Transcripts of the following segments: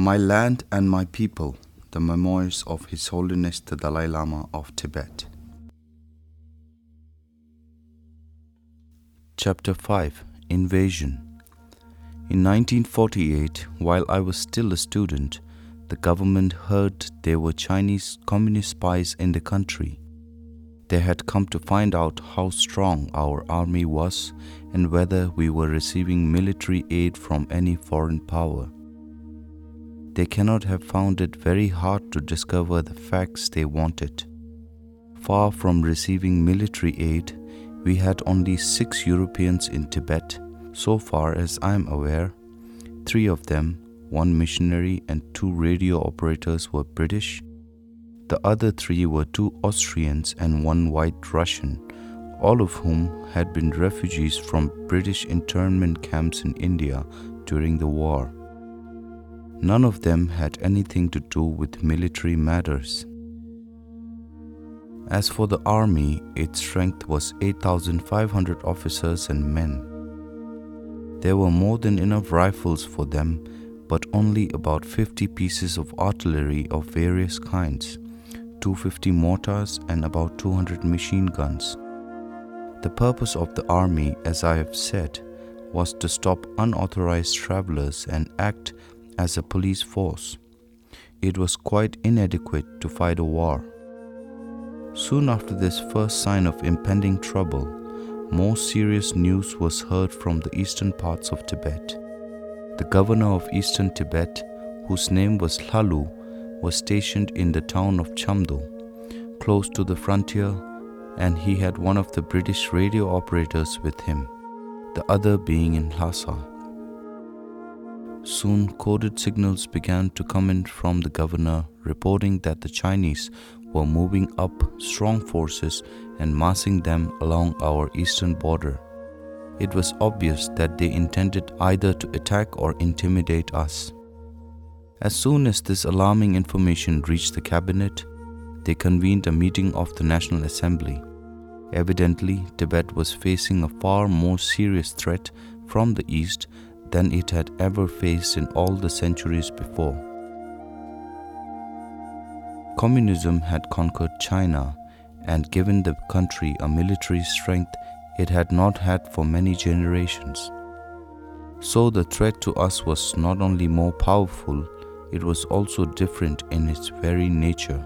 My Land and My People The Memoirs of His Holiness the Dalai Lama of Tibet. Chapter 5 Invasion In 1948, while I was still a student, the government heard there were Chinese communist spies in the country. They had come to find out how strong our army was and whether we were receiving military aid from any foreign power. They cannot have found it very hard to discover the facts they wanted. Far from receiving military aid, we had only six Europeans in Tibet, so far as I am aware. Three of them, one missionary and two radio operators, were British. The other three were two Austrians and one white Russian, all of whom had been refugees from British internment camps in India during the war. None of them had anything to do with military matters. As for the army, its strength was 8,500 officers and men. There were more than enough rifles for them, but only about 50 pieces of artillery of various kinds, 250 mortars, and about 200 machine guns. The purpose of the army, as I have said, was to stop unauthorized travelers and act as a police force. It was quite inadequate to fight a war. Soon after this first sign of impending trouble, more serious news was heard from the eastern parts of Tibet. The governor of eastern Tibet, whose name was Lalu, was stationed in the town of Chamdo, close to the frontier, and he had one of the British radio operators with him, the other being in Lhasa. Soon coded signals began to come in from the governor reporting that the Chinese were moving up strong forces and massing them along our eastern border. It was obvious that they intended either to attack or intimidate us. As soon as this alarming information reached the cabinet, they convened a meeting of the National Assembly. Evidently, Tibet was facing a far more serious threat from the east than it had ever faced in all the centuries before. Communism had conquered China and given the country a military strength it had not had for many generations. So the threat to us was not only more powerful, it was also different in its very nature.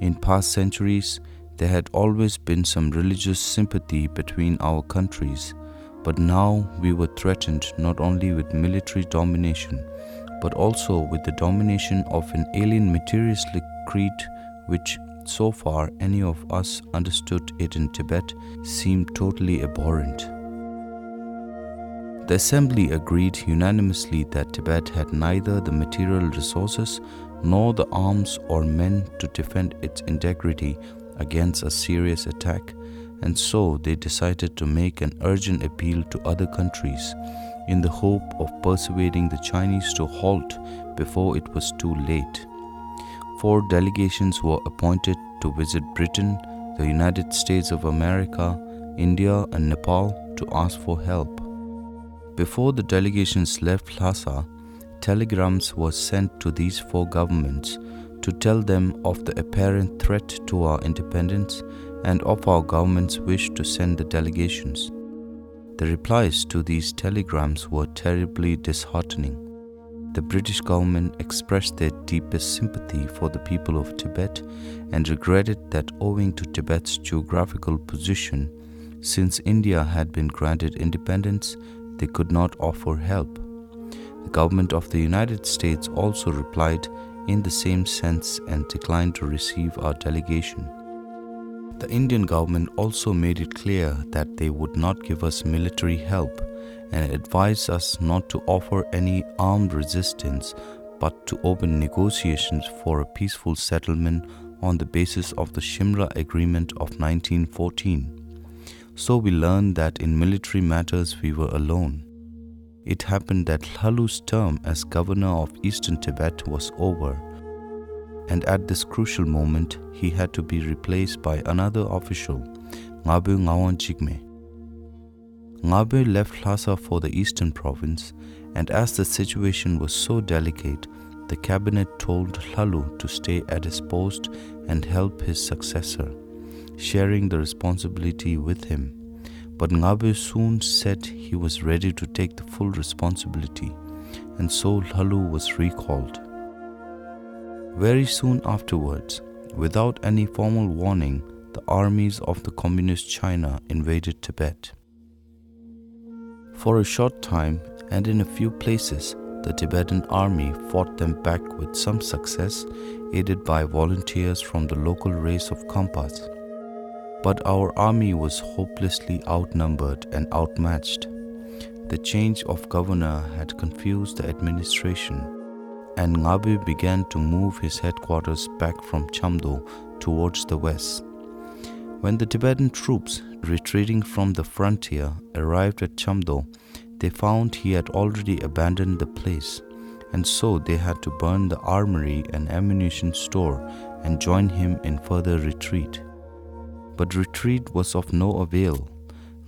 In past centuries, there had always been some religious sympathy between our countries, but now we were threatened not only with military domination, but also with the domination of an alien materialistic creed which, so far any of us understood it in Tibet, seemed totally abhorrent. The assembly agreed unanimously that Tibet had neither the material resources nor the arms or men to defend its integrity against a serious attack, and so they decided to make an urgent appeal to other countries in the hope of persuading the Chinese to halt before it was too late. Four delegations were appointed to visit Britain, the United States of America, India, and Nepal to ask for help. Before the delegations left Lhasa, telegrams were sent to these four governments to tell them of the apparent threat to our independence and of our government's wish to send the delegations. The replies to these telegrams were terribly disheartening. The British government expressed their deepest sympathy for the people of Tibet and regretted that owing to Tibet's geographical position, since India had been granted independence, they could not offer help. The government of the United States also replied in the same sense and declined to receive our delegation. The Indian government also made it clear that they would not give us military help and advised us not to offer any armed resistance but to open negotiations for a peaceful settlement on the basis of the Shimla Agreement of 1914. So we learned that in military matters we were alone. It happened that Lalu's term as governor of eastern Tibet was over, and at this crucial moment he had to be replaced by another official, Ngabe Ngawan Jigme. Ngabe left Lhasa for the eastern province, and as the situation was so delicate, the cabinet told Lalu to stay at his post and help his successor, sharing the responsibility with him. But Ngabe soon said he was ready to take the full responsibility, and so Lalu was recalled. Very soon afterwards, without any formal warning, the armies of the Communist China invaded Tibet. For a short time and in a few places, the Tibetan army fought them back with some success, aided by volunteers from the local race of Khampas. But our army was hopelessly outnumbered and outmatched. The change of governor had confused the administration, and Ngabe began to move his headquarters back from Chamdo towards the west. When the Tibetan troops retreating from the frontier arrived at Chamdo, they found he had already abandoned the place, and so they had to burn the armory and ammunition store and join him in further retreat. But retreat was of no avail.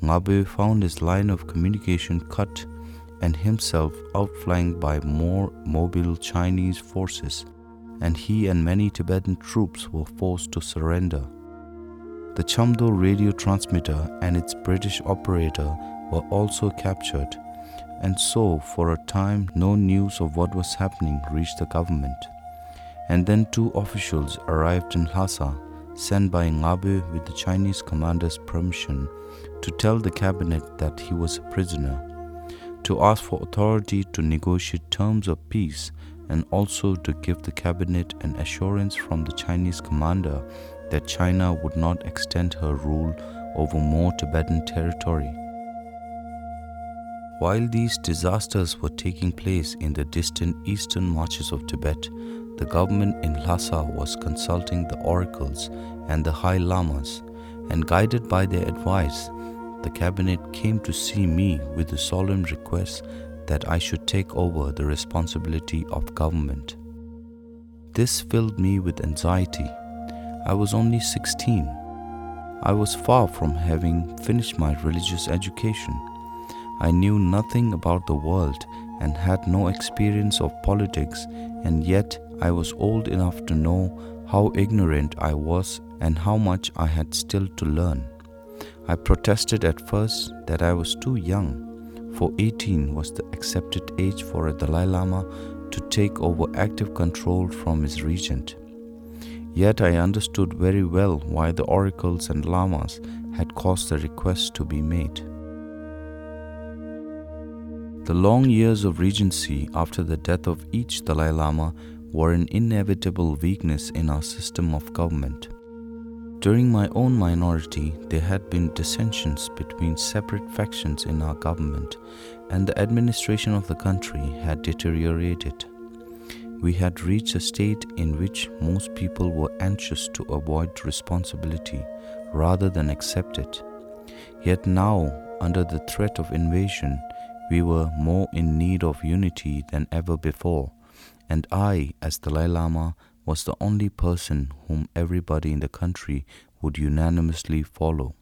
Ngabe found his line of communication cut and himself outflanked by more mobile Chinese forces, and he and many Tibetan troops were forced to surrender. The Chamdo radio transmitter and its British operator were also captured, and so for a time no news of what was happening reached the government. And then two officials arrived in Lhasa, sent by Ngabe with the Chinese commander's permission to tell the cabinet that he was a prisoner, to ask for authority to negotiate terms of peace, and also to give the cabinet an assurance from the Chinese commander that China would not extend her rule over more Tibetan territory. While these disasters were taking place in the distant eastern marches of Tibet, the government in Lhasa was consulting the oracles and the high lamas, and guided by their advice, the cabinet came to see me with the solemn request that I should take over the responsibility of government. This filled me with anxiety. I was only 16. I was far from having finished my religious education I knew nothing about the world and had no experience of politics, and yet I was old enough to know how ignorant I was and how much I had still to learn. I protested at first that I was too young, for 18 was the accepted age for a Dalai Lama to take over active control from his regent. Yet I understood very well why the oracles and lamas had caused the request to be made. The long years of regency after the death of each Dalai Lama were an inevitable weakness in our system of government. During my own minority, there had been dissensions between separate factions in our government, and the administration of the country had deteriorated. We had reached a state in which most people were anxious to avoid responsibility rather than accept it. Yet now, under the threat of invasion, we were more in need of unity than ever before, and I, as Dalai Lama, was the only person whom everybody in the country would unanimously follow.